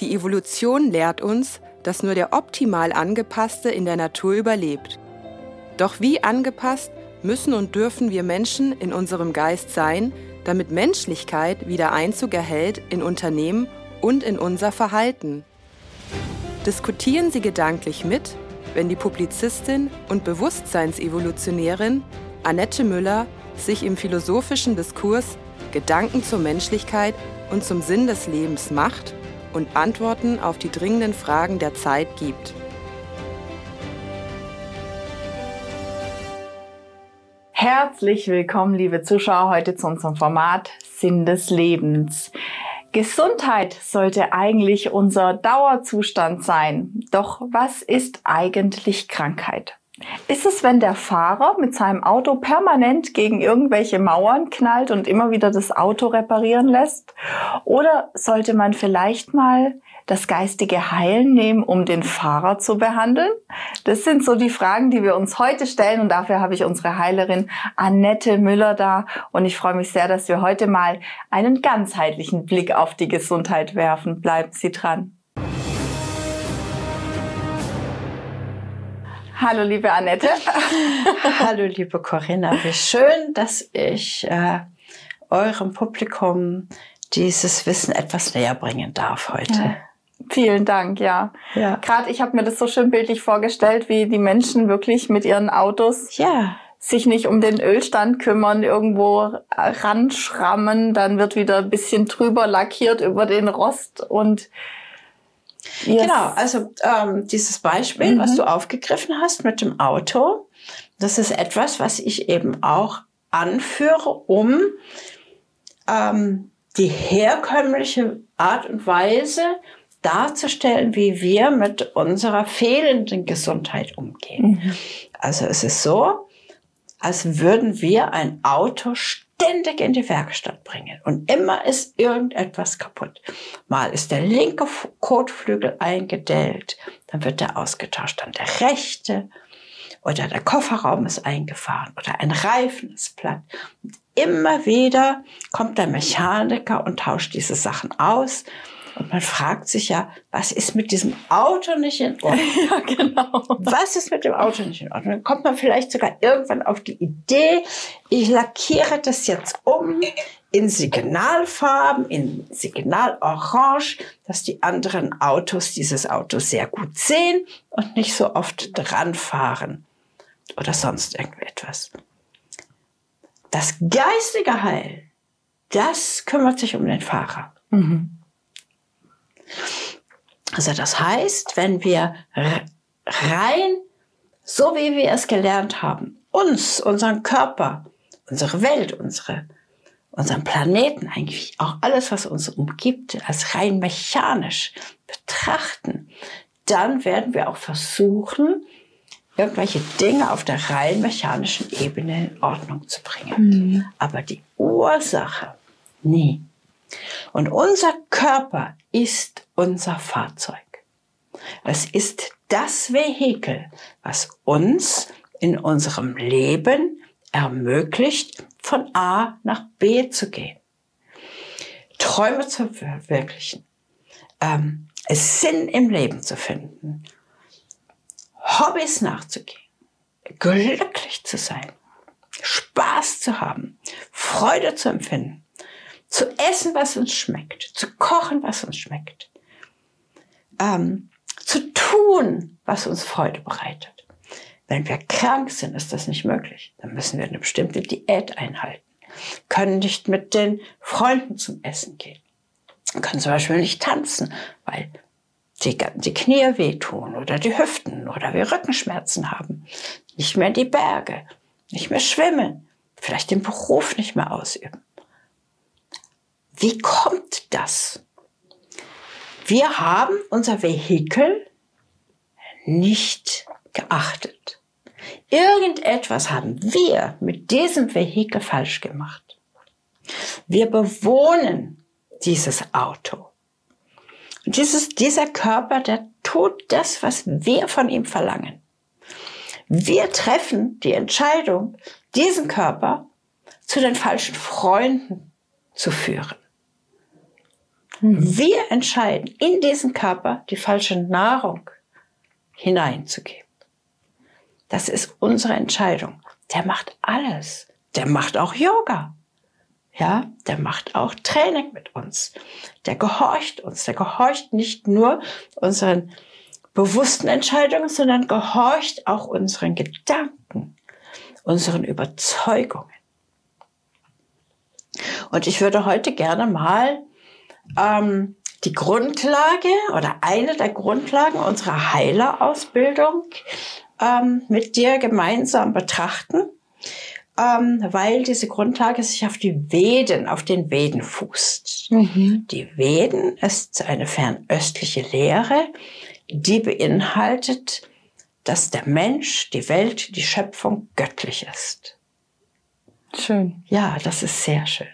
Die Evolution lehrt uns, dass nur der optimal angepasste in der Natur überlebt. Doch wie angepasst müssen und dürfen wir Menschen in unserem Geist sein, damit Menschlichkeit wieder Einzug erhält in Unternehmen und in unser Verhalten? Diskutieren Sie gedanklich mit, wenn die Publizistin und Bewusstseinsevolutionärin Annette Müller sich im philosophischen Diskurs Gedanken zur Menschlichkeit und zum Sinn des Lebens macht und Antworten auf die dringenden Fragen der Zeit gibt. Herzlich willkommen, liebe Zuschauer, heute zu unserem Format Sinn des Lebens. Gesundheit sollte eigentlich unser Dauerzustand sein. Doch was ist eigentlich Krankheit? Ist es, wenn der Fahrer mit seinem Auto permanent gegen irgendwelche Mauern knallt und immer wieder das Auto reparieren lässt? Oder sollte man vielleicht mal das geistige Heilen nehmen, um den Fahrer zu behandeln? Das sind so die Fragen, die wir uns heute stellen und dafür habe ich unsere Heilerin Annette Müller da und ich freue mich sehr, dass wir heute mal einen ganzheitlichen Blick auf die Gesundheit werfen. Bleiben Sie dran. Hallo, liebe Annette. Hallo, liebe Corinna. Wie schön, dass ich äh, eurem Publikum dieses Wissen etwas näher bringen darf heute. Ja. Vielen Dank, ja. ja. Gerade ich habe mir das so schön bildlich vorgestellt, wie die Menschen wirklich mit ihren Autos ja. sich nicht um den Ölstand kümmern, irgendwo ranschrammen, dann wird wieder ein bisschen drüber lackiert über den Rost und Yes. Genau, also ähm, dieses Beispiel, mhm. was du aufgegriffen hast mit dem Auto, das ist etwas, was ich eben auch anführe, um ähm, die herkömmliche Art und Weise darzustellen, wie wir mit unserer fehlenden Gesundheit umgehen. Mhm. Also es ist so, als würden wir ein Auto ständig in die Werkstatt bringen. Und immer ist irgendetwas kaputt. Mal ist der linke Kotflügel eingedellt, dann wird der ausgetauscht, dann der rechte. Oder der Kofferraum ist eingefahren oder ein Reifen ist platt. Und immer wieder kommt der Mechaniker und tauscht diese Sachen aus. Und man fragt sich ja, was ist mit diesem Auto nicht in Ordnung? Ja, genau. Was ist mit dem Auto nicht in Ordnung? Dann kommt man vielleicht sogar irgendwann auf die Idee, ich lackiere das jetzt um in Signalfarben, in Signalorange, dass die anderen Autos dieses Auto sehr gut sehen und nicht so oft dran fahren oder sonst irgendetwas. Das geistige Heil, das kümmert sich um den Fahrer. Mhm. Also das heißt, wenn wir rein, so wie wir es gelernt haben, uns, unseren Körper, unsere Welt, unsere, unseren Planeten, eigentlich auch alles, was uns umgibt, als rein mechanisch betrachten, dann werden wir auch versuchen, irgendwelche Dinge auf der rein mechanischen Ebene in Ordnung zu bringen. Mhm. Aber die Ursache nie. Und unser Körper ist unser Fahrzeug. Es ist das Vehikel, was uns in unserem Leben ermöglicht, von A nach B zu gehen. Träume zu verwirklichen, ähm, Sinn im Leben zu finden, Hobbys nachzugehen, glücklich zu sein, Spaß zu haben, Freude zu empfinden, zu essen, was uns schmeckt, zu kochen, was uns schmeckt, ähm, zu tun, was uns Freude bereitet. Wenn wir krank sind, ist das nicht möglich. Dann müssen wir eine bestimmte Diät einhalten, können nicht mit den Freunden zum Essen gehen, können zum Beispiel nicht tanzen, weil die, die Knie wehtun oder die Hüften oder wir Rückenschmerzen haben, nicht mehr in die Berge, nicht mehr schwimmen, vielleicht den Beruf nicht mehr ausüben. Wie kommt das? Wir haben unser Vehikel nicht geachtet. Irgendetwas haben wir mit diesem Vehikel falsch gemacht. Wir bewohnen dieses Auto. Und dieses, dieser Körper, der tut das, was wir von ihm verlangen. Wir treffen die Entscheidung, diesen Körper zu den falschen Freunden zu führen. Mhm. Wir entscheiden, in diesen Körper die falsche Nahrung hineinzugeben. Das ist unsere Entscheidung. Der macht alles. Der macht auch Yoga. Ja, der macht auch Training mit uns. Der gehorcht uns. Der gehorcht nicht nur unseren bewussten Entscheidungen, sondern gehorcht auch unseren Gedanken, unseren Überzeugungen. Und ich würde heute gerne mal ähm, die Grundlage oder eine der Grundlagen unserer Heilerausbildung ähm, mit dir gemeinsam betrachten, ähm, weil diese Grundlage sich auf die Veden, auf den Veden fußt. Mhm. Die Veden ist eine fernöstliche Lehre, die beinhaltet, dass der Mensch, die Welt, die Schöpfung göttlich ist. Schön. Ja, das ist sehr schön.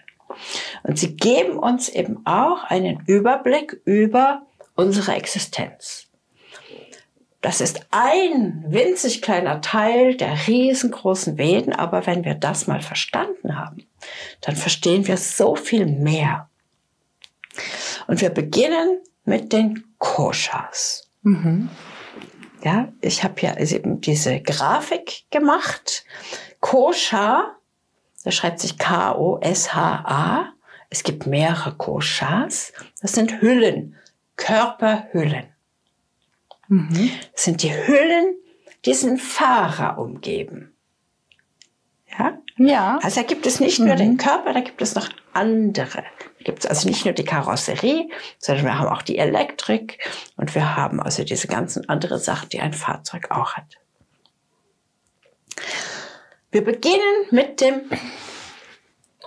Und sie geben uns eben auch einen Überblick über unsere Existenz. Das ist ein winzig kleiner Teil der riesengroßen Veden, aber wenn wir das mal verstanden haben, dann verstehen wir so viel mehr. Und wir beginnen mit den Koshas. Mhm. Ja, ich habe hier eben diese Grafik gemacht. Kosha das schreibt sich K-O-S-H-A. Es gibt mehrere Koshas. Das sind Hüllen, Körperhüllen. Mhm. Das sind die Hüllen, die diesen Fahrer umgeben. Ja? Ja. Also da gibt es nicht mhm. nur den Körper, da gibt es noch andere. Da gibt es also nicht nur die Karosserie, sondern wir haben auch die Elektrik und wir haben also diese ganzen anderen Sachen, die ein Fahrzeug auch hat. Wir beginnen mit dem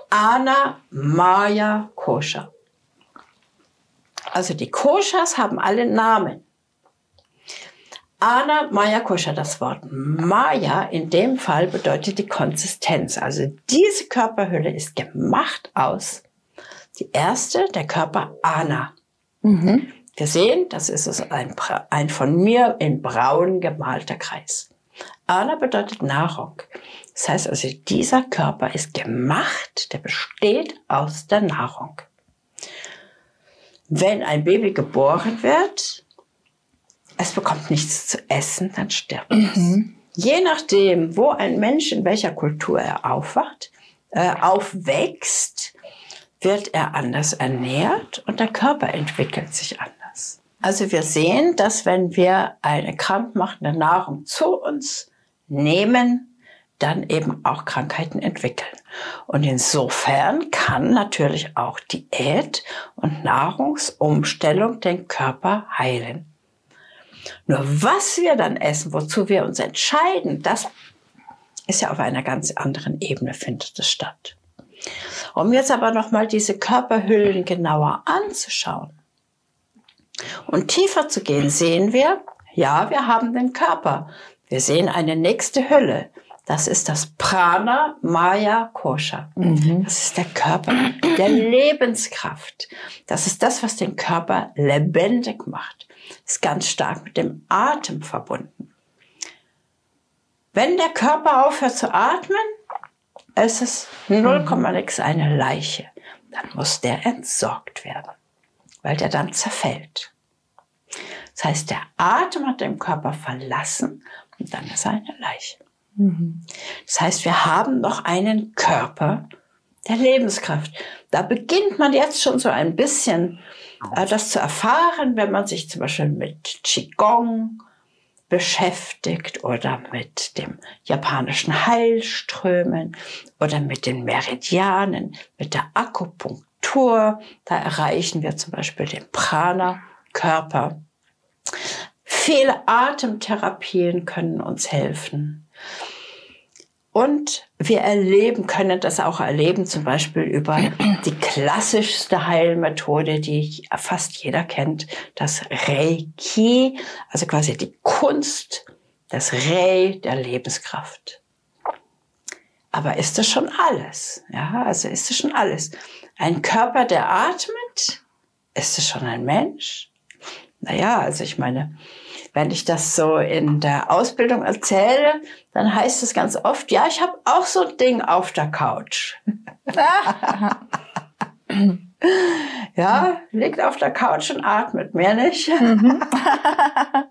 Ana Maya Kosha. Also die Koshas haben alle Namen. Ana Maya Kosha, das Wort Maya in dem Fall bedeutet die Konsistenz. Also diese Körperhülle ist gemacht aus. Die erste, der Körper Ana. Mhm. Wir sehen, das ist ein, ein von mir in braun gemalter Kreis. Ana bedeutet Nahrung. Das heißt also, dieser Körper ist gemacht, der besteht aus der Nahrung. Wenn ein Baby geboren wird, es bekommt nichts zu essen, dann stirbt es. Mhm. Je nachdem, wo ein Mensch in welcher Kultur er aufwacht, äh, aufwächst, wird er anders ernährt und der Körper entwickelt sich anders. Also wir sehen, dass wenn wir eine krankmachende Nahrung zu uns nehmen, dann eben auch Krankheiten entwickeln. Und insofern kann natürlich auch Diät und Nahrungsumstellung den Körper heilen. Nur was wir dann essen, wozu wir uns entscheiden, das ist ja auf einer ganz anderen Ebene findet es statt. Um jetzt aber nochmal diese Körperhüllen genauer anzuschauen und tiefer zu gehen, sehen wir, ja, wir haben den Körper. Wir sehen eine nächste Hülle. Das ist das Prana Maya Kosha. Mhm. Das ist der Körper der Lebenskraft. Das ist das, was den Körper lebendig macht. Ist ganz stark mit dem Atem verbunden. Wenn der Körper aufhört zu atmen, ist es 0,6 eine Leiche. Dann muss der entsorgt werden, weil der dann zerfällt. Das heißt, der Atem hat den Körper verlassen und dann ist er eine Leiche. Das heißt, wir haben noch einen Körper der Lebenskraft. Da beginnt man jetzt schon so ein bisschen äh, das zu erfahren, wenn man sich zum Beispiel mit Qigong beschäftigt oder mit dem japanischen Heilströmen oder mit den Meridianen, mit der Akupunktur. Da erreichen wir zum Beispiel den Prana-Körper. Viele Atemtherapien können uns helfen. Und wir erleben, können das auch erleben, zum Beispiel über die klassischste Heilmethode, die fast jeder kennt, das Reiki, also quasi die Kunst, das Rei der Lebenskraft. Aber ist das schon alles? Ja, also ist das schon alles? Ein Körper, der atmet? Ist das schon ein Mensch? Naja, also ich meine, wenn ich das so in der Ausbildung erzähle, dann heißt es ganz oft, ja, ich habe auch so ein Ding auf der Couch. Ja, liegt auf der Couch und atmet, mehr nicht. Mhm.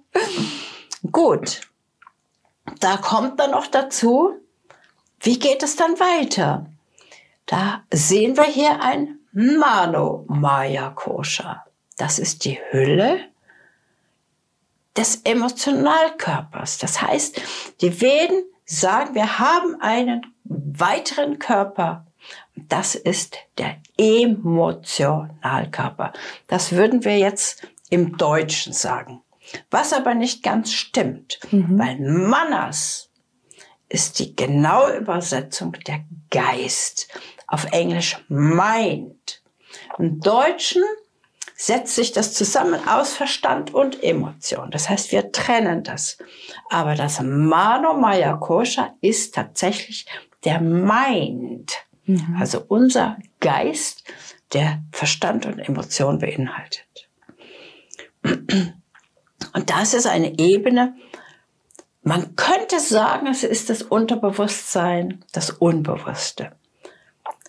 Gut. Da kommt dann noch dazu, wie geht es dann weiter? Da sehen wir hier ein Mano Maya Kosha. Das ist die Hülle des Emotionalkörpers. Das heißt, die Veden sagen, wir haben einen weiteren Körper. Das ist der Emotionalkörper. Das würden wir jetzt im Deutschen sagen. Was aber nicht ganz stimmt, mhm. weil Manas ist die genaue Übersetzung der Geist. Auf Englisch mind. Im Deutschen setzt sich das zusammen aus Verstand und Emotion. Das heißt, wir trennen das. Aber das Mano Maya Kosha ist tatsächlich der Mind. Mhm. Also unser Geist, der Verstand und Emotion beinhaltet. Und das ist eine Ebene, man könnte sagen, es ist das Unterbewusstsein, das Unbewusste.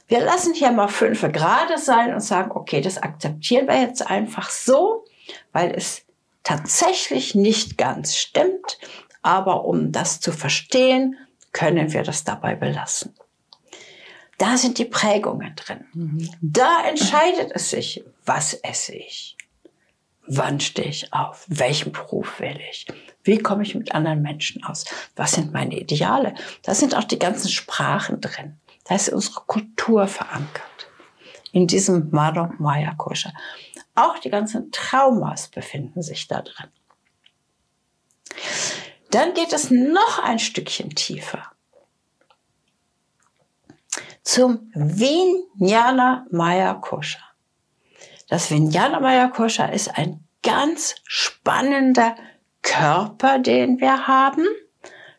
Wir lassen hier mal fünf gerade sein und sagen, okay, das akzeptieren wir jetzt einfach so, weil es tatsächlich nicht ganz stimmt. Aber um das zu verstehen, können wir das dabei belassen. Da sind die Prägungen drin. Mhm. Da entscheidet es sich, was esse ich. Wann stehe ich auf? Welchen Beruf wähle ich? Wie komme ich mit anderen Menschen aus? Was sind meine Ideale? Da sind auch die ganzen Sprachen drin. Da ist unsere Kultur verankert. In diesem Madon Maya Kosha. Auch die ganzen Traumas befinden sich da drin. Dann geht es noch ein Stückchen tiefer. Zum Vijnana Maya Kosha. Das Vijnana Maya Kosha ist ein ganz spannender Körper, den wir haben,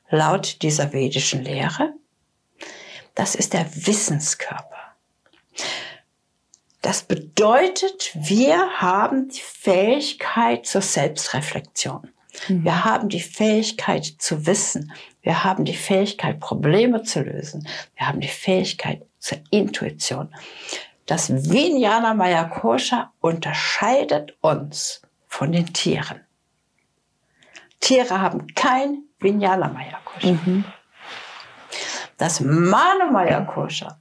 laut dieser vedischen Lehre. Das ist der Wissenskörper. Das bedeutet, wir haben die Fähigkeit zur Selbstreflexion. Mhm. Wir haben die Fähigkeit zu wissen. Wir haben die Fähigkeit, Probleme zu lösen. Wir haben die Fähigkeit zur Intuition. Das Vijnana Maya Kosha unterscheidet uns von den Tieren. Tiere haben kein Vijnana Maya Kosha. Mhm. Das Kosha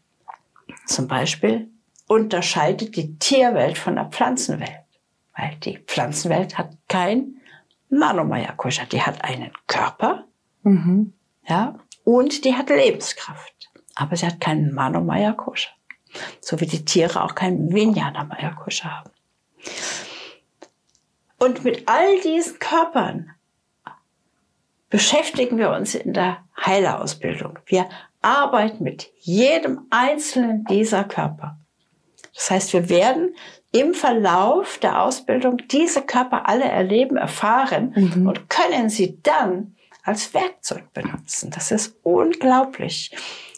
zum Beispiel unterscheidet die Tierwelt von der Pflanzenwelt, weil die Pflanzenwelt hat kein Manomaya Kosha. Die hat einen Körper, mhm. ja, und die hat Lebenskraft, aber sie hat keinen Manomaya Kosha. So wie die Tiere auch keinen Vijnana Kosha haben. Und mit all diesen Körpern beschäftigen wir uns in der Heilerausbildung. Wir arbeiten mit jedem einzelnen dieser Körper. Das heißt, wir werden im Verlauf der Ausbildung diese Körper alle erleben, erfahren mhm. und können sie dann als Werkzeug benutzen. Das ist unglaublich,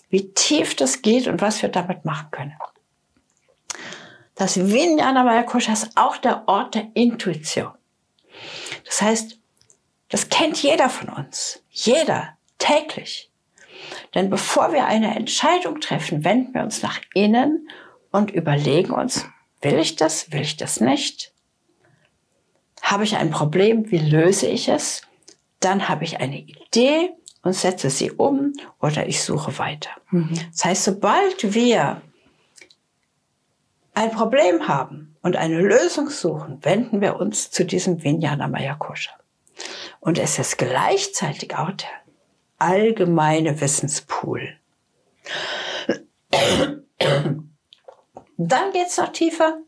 wie tief das geht und was wir damit machen können. Das Vijnana Kosha ist auch der Ort der Intuition. Das heißt, das kennt jeder von uns. Jeder. Täglich. Denn bevor wir eine Entscheidung treffen, wenden wir uns nach innen und überlegen uns, will ich das, will ich das nicht? Habe ich ein Problem, wie löse ich es? Dann habe ich eine Idee und setze sie um oder ich suche weiter. Mhm. Das heißt, sobald wir ein Problem haben und eine Lösung suchen, wenden wir uns zu diesem Vijnana Maya Kosha. Und es ist gleichzeitig auch der allgemeine Wissenspool. Dann geht's noch tiefer.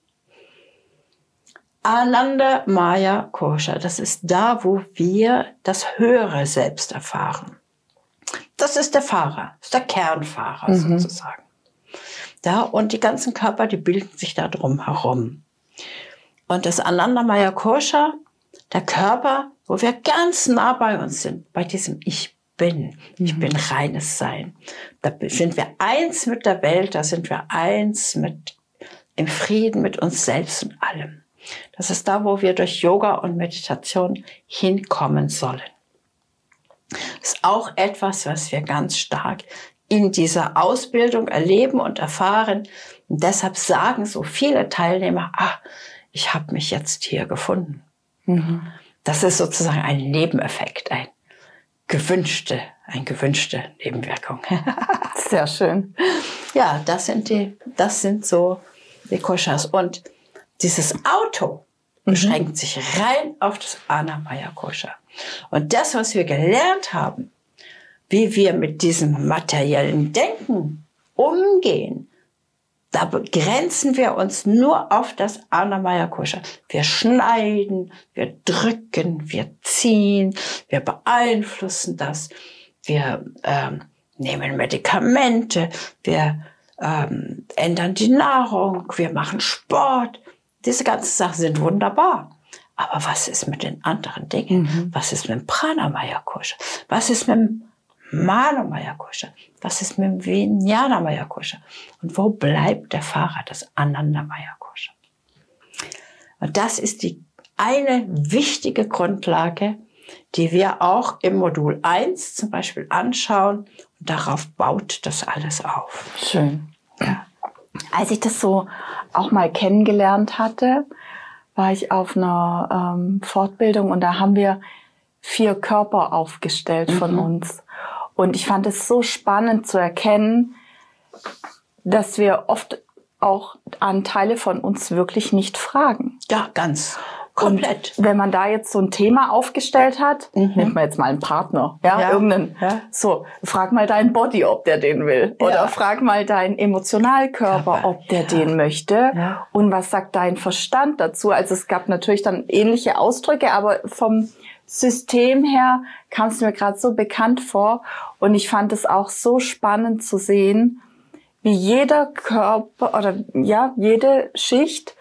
Ananda Maya Kosha, das ist da, wo wir das höhere Selbst erfahren. Das ist der Fahrer, das ist der Kernfahrer mhm. sozusagen. Da, und die ganzen Körper, die bilden sich da drum herum. Und das Ananda Maya Kosha, der Körper, wo wir ganz nah bei uns sind, bei diesem Ich bin. Ich mhm. bin reines Sein. Da sind wir eins mit der Welt, da sind wir eins mit im Frieden mit uns selbst und allem. Das ist da, wo wir durch Yoga und Meditation hinkommen sollen. Das ist auch etwas, was wir ganz stark in dieser Ausbildung erleben und erfahren. Und deshalb sagen so viele Teilnehmer, ah, ich habe mich jetzt hier gefunden. Mhm. Das ist sozusagen ein Nebeneffekt, ein gewünschte, ein gewünschte Nebenwirkung. Sehr schön. Ja, das sind die, das sind so die Koshas. Und dieses Auto mhm. beschränkt sich rein auf das Anna Maya Kosha. Und das, was wir gelernt haben, wie wir mit diesem materiellen Denken umgehen, da begrenzen wir uns nur auf das Anamaya Kosha. Wir schneiden, wir drücken, wir ziehen, wir beeinflussen das, wir ähm, nehmen Medikamente, wir ähm, ändern die Nahrung, wir machen Sport. Diese ganzen Sachen sind wunderbar. Aber was ist mit den anderen Dingen? Mhm. Was ist mit dem Pranamaya Kosha? Was ist mit dem Manomaya Kosha? Was ist mit dem Vijnanamaya Kosha? Und wo bleibt der Fahrer des Anandamaya Kosha? Und das ist die eine wichtige Grundlage, die wir auch im Modul 1 zum Beispiel anschauen. Und darauf baut das alles auf. Schön. Ja. Als ich das so auch mal kennengelernt hatte, war ich auf einer ähm, Fortbildung und da haben wir vier Körper aufgestellt mhm. von uns. Und ich fand es so spannend zu erkennen, dass wir oft auch Anteile von uns wirklich nicht fragen. Ja, ganz. Komplett. Und wenn man da jetzt so ein Thema aufgestellt hat, mhm. nimmt man jetzt mal einen Partner, ja, ja. irgendeinen, ja. so, frag mal deinen Body, ob der den will. Ja. Oder frag mal deinen Emotionalkörper, Körper. ob der den möchte. Und was sagt dein Verstand dazu? Also es gab natürlich dann ähnliche Ausdrücke, aber vom System her kam es mir gerade so bekannt vor. Und ich fand es auch so spannend zu sehen, wie jeder Körper oder ja, jede Schicht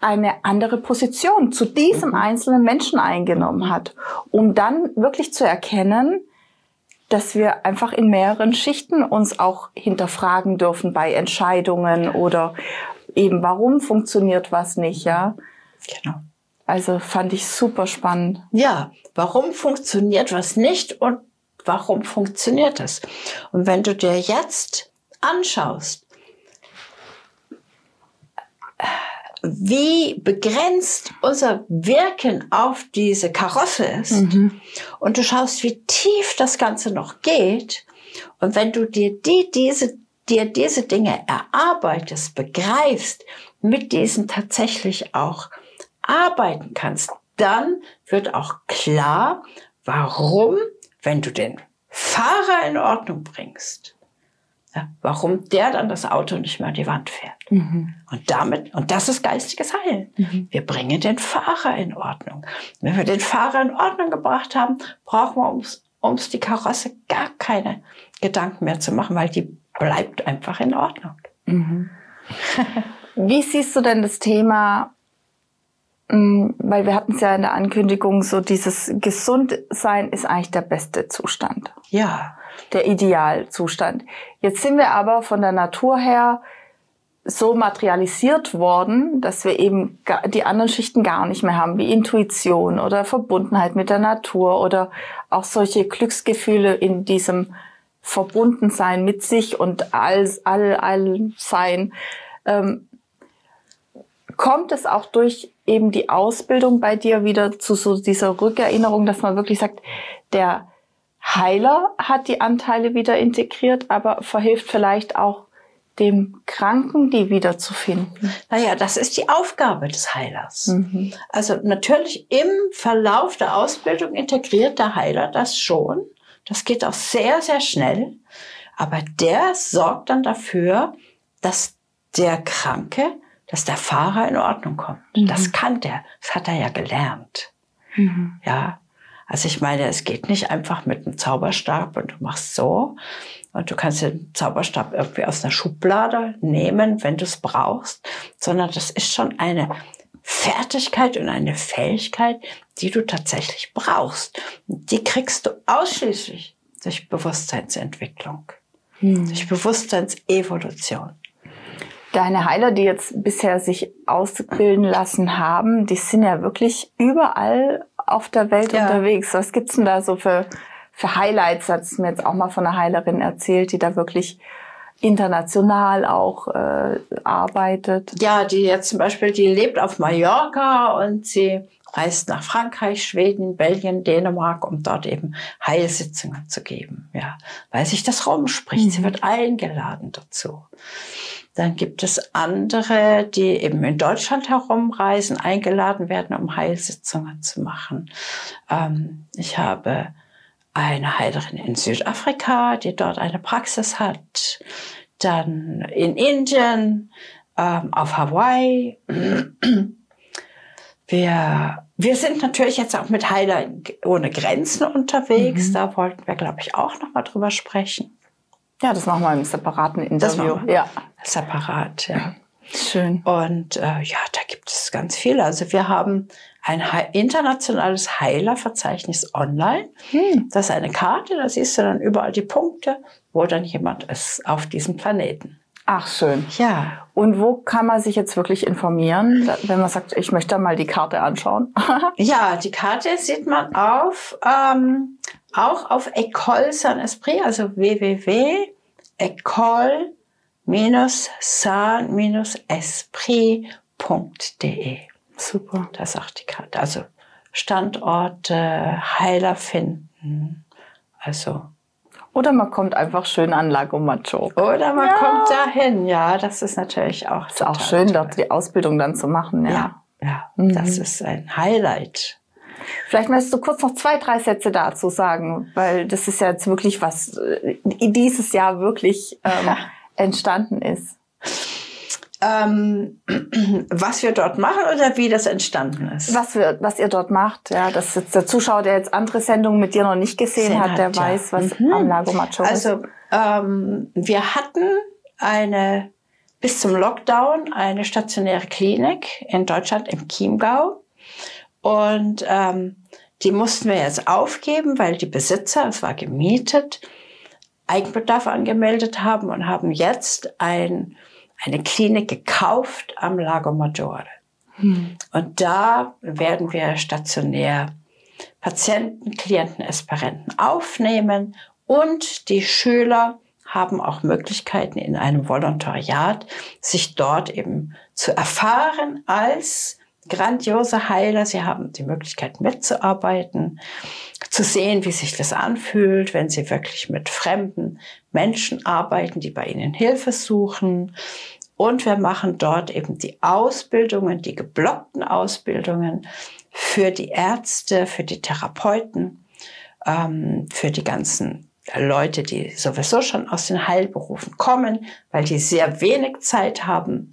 eine andere Position zu diesem mhm. einzelnen Menschen eingenommen hat, um dann wirklich zu erkennen, dass wir einfach in mehreren Schichten uns auch hinterfragen dürfen bei Entscheidungen oder eben warum funktioniert was nicht, ja. Genau. Also fand ich super spannend. Ja, warum funktioniert was nicht und warum funktioniert es? Und wenn du dir jetzt anschaust, wie begrenzt unser Wirken auf diese Karosse ist mhm. und du schaust, wie tief das Ganze noch geht und wenn du dir die, diese, dir diese Dinge erarbeitest, begreifst, mit diesen tatsächlich auch arbeiten kannst, dann wird auch klar, warum, wenn du den Fahrer in Ordnung bringst, ja, warum der dann das Auto nicht mehr an die Wand fährt. Mhm. Und damit, und das ist geistiges Heilen. Mhm. Wir bringen den Fahrer in Ordnung. Wenn wir den Fahrer in Ordnung gebracht haben, brauchen wir ums, ums die Karosse gar keine Gedanken mehr zu machen, weil die bleibt einfach in Ordnung. Mhm. Wie siehst du denn das Thema weil wir hatten es ja in der Ankündigung, so dieses Gesundsein ist eigentlich der beste Zustand. Ja der Idealzustand. Jetzt sind wir aber von der Natur her so materialisiert worden, dass wir eben die anderen Schichten gar nicht mehr haben, wie Intuition oder Verbundenheit mit der Natur oder auch solche Glücksgefühle in diesem Verbundensein mit sich und all, all, all sein. Ähm, kommt es auch durch eben die Ausbildung bei dir wieder zu so dieser Rückerinnerung, dass man wirklich sagt, der Heiler hat die Anteile wieder integriert, aber verhilft vielleicht auch dem Kranken, die wiederzufinden. Naja, das ist die Aufgabe des Heilers. Mhm. Also natürlich im Verlauf der Ausbildung integriert der Heiler das schon. Das geht auch sehr, sehr schnell. Aber der sorgt dann dafür, dass der Kranke, dass der Fahrer in Ordnung kommt. Mhm. Das kann der. Das hat er ja gelernt. Mhm. Ja, also ich meine, es geht nicht einfach mit einem Zauberstab und du machst so. Und du kannst den Zauberstab irgendwie aus einer Schublade nehmen, wenn du es brauchst, sondern das ist schon eine Fertigkeit und eine Fähigkeit, die du tatsächlich brauchst. Die kriegst du ausschließlich durch Bewusstseinsentwicklung, hm. durch Bewusstseinsevolution. Deine Heiler, die jetzt bisher sich ausbilden lassen haben, die sind ja wirklich überall auf der Welt ja. unterwegs. Was gibt's denn da so für, für Highlights? Hat es mir jetzt auch mal von einer Heilerin erzählt, die da wirklich international auch äh, arbeitet. Ja, die jetzt zum Beispiel, die lebt auf Mallorca und sie reist nach Frankreich, Schweden, Belgien, Dänemark, um dort eben Heilsitzungen zu geben. Ja, weil sich das rumspricht. Mhm. Sie wird eingeladen dazu. Dann gibt es andere, die eben in Deutschland herumreisen, eingeladen werden, um Heilsitzungen zu machen. Ähm, ich habe eine Heilerin in Südafrika, die dort eine Praxis hat. Dann in Indien, ähm, auf Hawaii. Wir, wir sind natürlich jetzt auch mit Heiler ohne Grenzen unterwegs. Mhm. Da wollten wir, glaube ich, auch noch mal drüber sprechen. Ja, das machen wir im separaten Interview. ja, separat, ja. Schön. Und äh, ja, da gibt es ganz viele. Also wir haben ein internationales Heilerverzeichnis online. Hm. Das ist eine Karte, da siehst du dann überall die Punkte, wo dann jemand ist auf diesem Planeten. Ach schön. Ja. Und wo kann man sich jetzt wirklich informieren, wenn man sagt, ich möchte mal die Karte anschauen? ja, die Karte sieht man auf ähm, auch auf Ecole Saint-Esprit, also www.ecole-saint-esprit.de. Super. Das sagt die Karte. Also Standorte, Heiler finden. Also. Oder man kommt einfach schön an Lago Macho. Oder man ja. kommt dahin, ja. Das ist natürlich auch. Ist auch schön, toll. dort die Ausbildung dann zu machen, ja. Ja, ja. Mhm. das ist ein Highlight. Vielleicht möchtest du kurz noch zwei, drei Sätze dazu sagen, weil das ist ja jetzt wirklich was äh, dieses Jahr wirklich ähm, entstanden ist. Ähm, was wir dort machen oder wie das entstanden ist? Was, wir, was ihr dort macht, ja, dass jetzt der Zuschauer, der jetzt andere Sendungen mit dir noch nicht gesehen hat, der ja. weiß, was mhm. am Lago Macho ist. Also ähm, wir hatten eine bis zum Lockdown eine stationäre Klinik in Deutschland im Chiemgau und ähm, die mussten wir jetzt aufgeben, weil die Besitzer, es war gemietet, Eigenbedarf angemeldet haben und haben jetzt ein, eine Klinik gekauft am Lago Maggiore. Hm. Und da werden wir stationär Patienten, Klienten, Esperenten aufnehmen und die Schüler haben auch Möglichkeiten in einem Volontariat, sich dort eben zu erfahren als grandiose Heiler. Sie haben die Möglichkeit mitzuarbeiten, zu sehen, wie sich das anfühlt, wenn sie wirklich mit fremden Menschen arbeiten, die bei ihnen Hilfe suchen. Und wir machen dort eben die Ausbildungen, die geblockten Ausbildungen für die Ärzte, für die Therapeuten, ähm, für die ganzen Leute, die sowieso schon aus den Heilberufen kommen, weil die sehr wenig Zeit haben,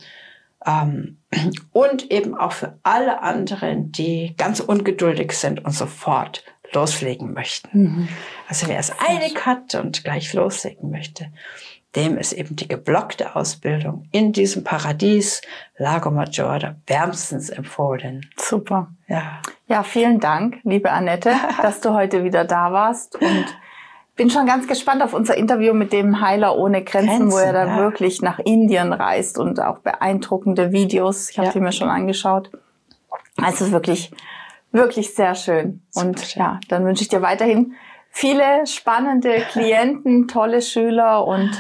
und eben auch für alle anderen, die ganz ungeduldig sind und sofort loslegen möchten. Mhm. Also wer es eilig hat und gleich loslegen möchte, dem ist eben die geblockte Ausbildung in diesem Paradies Lago Maggiore wärmstens empfohlen. Super. Ja. Ja, vielen Dank, liebe Annette, dass du heute wieder da warst und bin schon ganz gespannt auf unser Interview mit dem Heiler ohne Grenzen, Grenzen wo er da ja. wirklich nach Indien reist und auch beeindruckende Videos. Ich habe ja. die mir schon angeschaut. Also wirklich, wirklich sehr schön. Super und schön. ja, dann wünsche ich dir weiterhin viele spannende Klienten, tolle Schüler und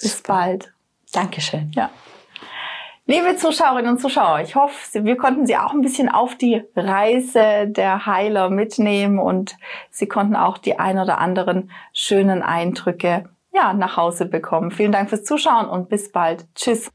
bis bald. Dankeschön. Ja. Liebe Zuschauerinnen und Zuschauer, ich hoffe, wir konnten Sie auch ein bisschen auf die Reise der Heiler mitnehmen und Sie konnten auch die ein oder anderen schönen Eindrücke ja, nach Hause bekommen. Vielen Dank fürs Zuschauen und bis bald. Tschüss.